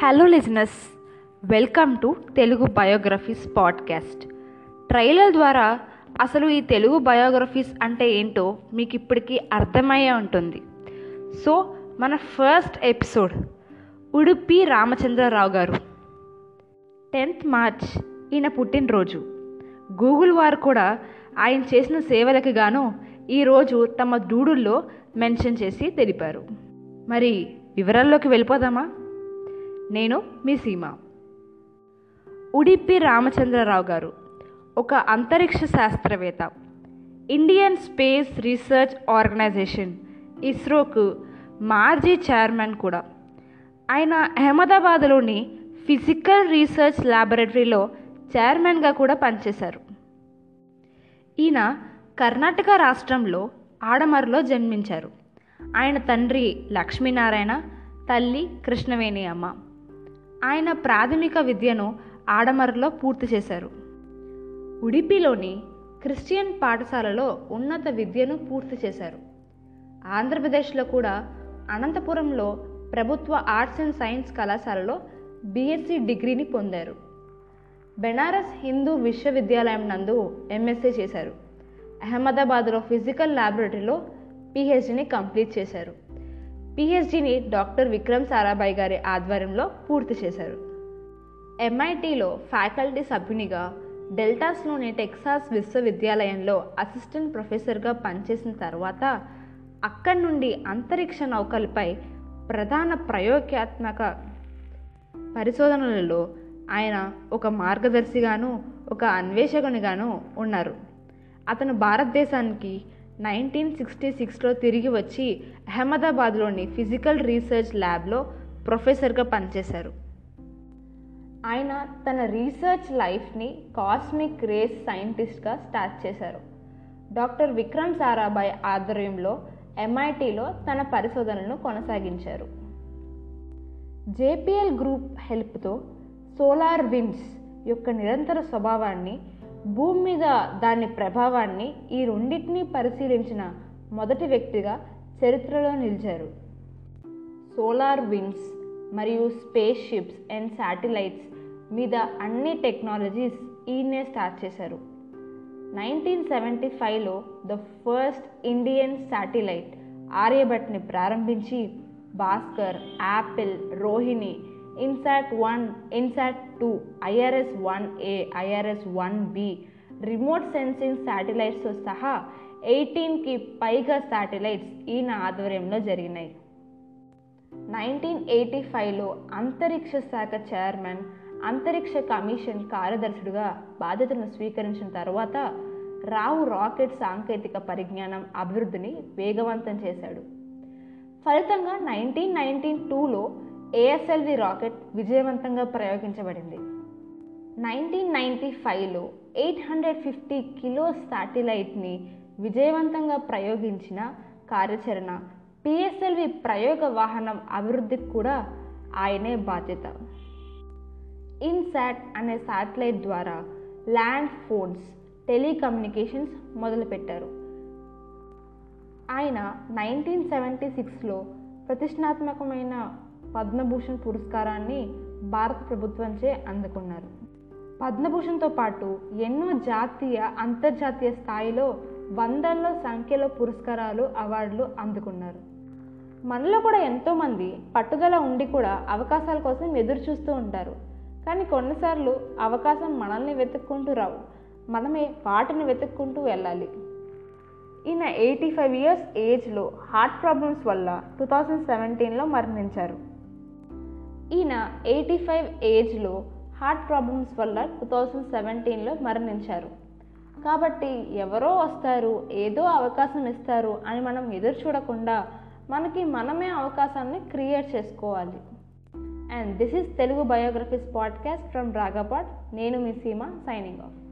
Hello listeners welcome to Telugu biographies podcast trailer ద్వారా అసలు ఈ తెలుగు బయోగ్రఫీస్ అంటే ఏంటో మీకు ఇప్పటికీ అర్థమయ్యే ఉంటుంది. సో మన ఫస్ట్ ఎపిసోడ్ ఉడుపి రామచంద్రరావు గారు. టెన్త్ మార్చ్ ఈయన పుట్టినరోజు. గూగుల్ వారు కూడా ఆయన చేసిన సేవలకు గాను ఈరోజు తమ డూడుల్లో మెన్షన్ చేసి తెలిపారు. మరి వివరాల్లోకి వెళ్ళిపోదామా? నేను మీ సీమ. ఉడిపి రామచంద్రరావు గారు ఒక అంతరిక్ష శాస్త్రవేత్త. ఇండియన్ స్పేస్ రీసెర్చ్ ఆర్గనైజేషన్ ఇస్రోకు మాజీ చైర్మన్ కూడా. ఆయన అహ్మదాబాద్లోని ఫిజికల్ రీసెర్చ్ ల్యాబొరేటరీలో చైర్మన్గా కూడా పనిచేశారు. ఈయన కర్ణాటక రాష్ట్రంలో ఆడమరులో జన్మించారు. ఆయన తండ్రి లక్ష్మీనారాయణ తల్లి కృష్ణవేణి అమ్మ. ఆయన ప్రాథమిక విద్యను ఆడమరులో పూర్తి చేశారు. ఉడిపిలోని క్రిస్టియన్ పాఠశాలలో ఉన్నత విద్యను పూర్తి చేశారు. ఆంధ్రప్రదేశ్లో కూడా అనంతపురంలో ప్రభుత్వ ఆర్ట్స్ అండ్ సైన్స్ కళాశాలలో బీఎస్సీ డిగ్రీని పొందారు. బెనారస్ హిందూ విశ్వవిద్యాలయం నందు ఎంఎస్సీ చేశారు. అహ్మదాబాద్లో ఫిజికల్ ల్యాబొరేటరీలో పిహెచ్డిని కంప్లీట్ చేశారు. పిహెచ్డిని డాక్టర్ విక్రమ్ సారాభాయ్ గారి ఆధ్వర్యంలో పూర్తి చేశారు. ఎంఐటిలో ఫ్యాకల్టీ సభ్యునిగా డెల్టాస్లోని టెక్సాస్ విశ్వవిద్యాలయంలో అసిస్టెంట్ ప్రొఫెసర్గా పనిచేసిన తర్వాత అక్కడి నుండి అంతరిక్ష నౌకలపై ప్రధాన ప్రయోగాత్మక పరిశోధనలలో ఆయన ఒక మార్గదర్శిగాను ఒక అన్వేషకునిగాను ఉన్నారు. అతను భారతదేశానికి నైన్టీన్ సిక్స్టీ సిక్స్లో తిరిగి వచ్చి అహ్మదాబాద్లోని ఫిజికల్ రీసెర్చ్ ల్యాబ్లో ప్రొఫెసర్గా పనిచేశారు. ఆయన తన రీసెర్చ్ లైఫ్ని కాస్మిక్ రేస్ సైంటిస్ట్గా స్టార్ట్ చేశారు. డాక్టర్ విక్రమ్ సారాభాయ్ ఆధ్వర్యంలో ఎంఐటీలో తన పరిశోధనలను కొనసాగించారు. జేపీఎల్ గ్రూప్ హెల్ప్తో సోలార్ విండ్స్ యొక్క నిరంతర స్వభావాన్ని భూమి మీద దాని ప్రభావాన్ని ఈ రెండింటినీ పరిశీలించిన మొదటి వ్యక్తిగా చరిత్రలో నిలిచారు. సోలార్ విండ్స్ మరియు స్పేస్ షిప్స్ అండ్ శాటిలైట్స్ మీద అన్ని టెక్నాలజీస్ ఈయనే స్టార్ట్ చేశారు. నైన్టీన్ సెవెంటీ ఫైవ్లో ద ఫస్ట్ ఇండియన్ శాటిలైట్ ఆర్యభట్ని ప్రారంభించి Bhaskar APPLE Rohini INSAT one INSAT two IRS one A IRS one B. Remote sensing శాటిలైట్స్తో సహా ఎయిటీన్కి పైగా శాటిలైట్స్ ఈయన ఆధ్వర్యంలో జరిగినాయి. నైన్టీన్ ఎయిటీ ఫైవ్లో అంతరిక్ష శాఖ చైర్మన్ అంతరిక్ష కమిషన్ కార్యదర్శుడిగా బాధ్యతను స్వీకరించిన తర్వాత రావు రాకెట్ సాంకేతిక పరిజ్ఞానం అభివృద్ధిని వేగవంతం చేశాడు. ఫలితంగా నైన్టీన్ నైన్టీన్ టూలో ఏఎస్ఎల్వి రాకెట్ విజయవంతంగా ప్రయోగించబడింది. నైన్టీన్ నైంటీ ఫైవ్లో ఎయిట్ హండ్రెడ్ ఫిఫ్టీ కిలో శాటిలైట్ని విజయవంతంగా ప్రయోగించిన కార్యాచరణ పిఎస్ఎల్వి ప్రయోగ వాహనం అభివృద్ధికి కూడా ఆయనే బాధ్యత. ఇన్సాట్ అనే శాటిలైట్ ద్వారా ల్యాండ్ ఫోన్స్ టెలికమ్యూనికేషన్స్ మొదలుపెట్టారు. ఆయన నైన్టీన్ సెవెంటీ సిక్స్లో ప్రతిష్టాత్మకమైన పద్మభూషణ్ పురస్కారాన్ని భారత ప్రభుత్వంచే అందుకున్నారు. పద్మభూషణ్తో పాటు ఎన్నో జాతీయ అంతర్జాతీయ స్థాయిలో వందల్లో సంఖ్యలో పురస్కారాలు అవార్డులు అందుకున్నారు. మనలో కూడా ఎంతోమంది పట్టుదల ఉండి కూడా అవకాశాల కోసం ఎదురు చూస్తూ ఉంటారు. కానీ కొన్నిసార్లు అవకాశం మనల్ని వెతుక్కుంటూ రావు. మనమే వాటిని వెతుక్కుంటూ వెళ్ళాలి. ఈయన ఎయిటీ ఫైవ్ ఇయర్స్ ఏజ్లో హార్ట్ ప్రాబ్లమ్స్ వల్ల టూ థౌజండ్ సెవెంటీన్లో మరణించారు. ఈయన ఎయిటీ ఫైవ్ ఏజ్లో హార్ట్ ప్రాబ్లమ్స్ వల్ల టూ థౌజండ్ సెవెంటీన్లో మరణించారు. కాబట్టి ఎవరో వస్తారు ఏదో అవకాశం ఇస్తారు అని మనం ఎదురు చూడకుండా మనకి మనమే అవకాశాన్ని క్రియేట్ చేసుకోవాలి. And this is Telugu biographies podcast from Ragapot నేను మీ సీమ సైనింగ్ ఆఫ్.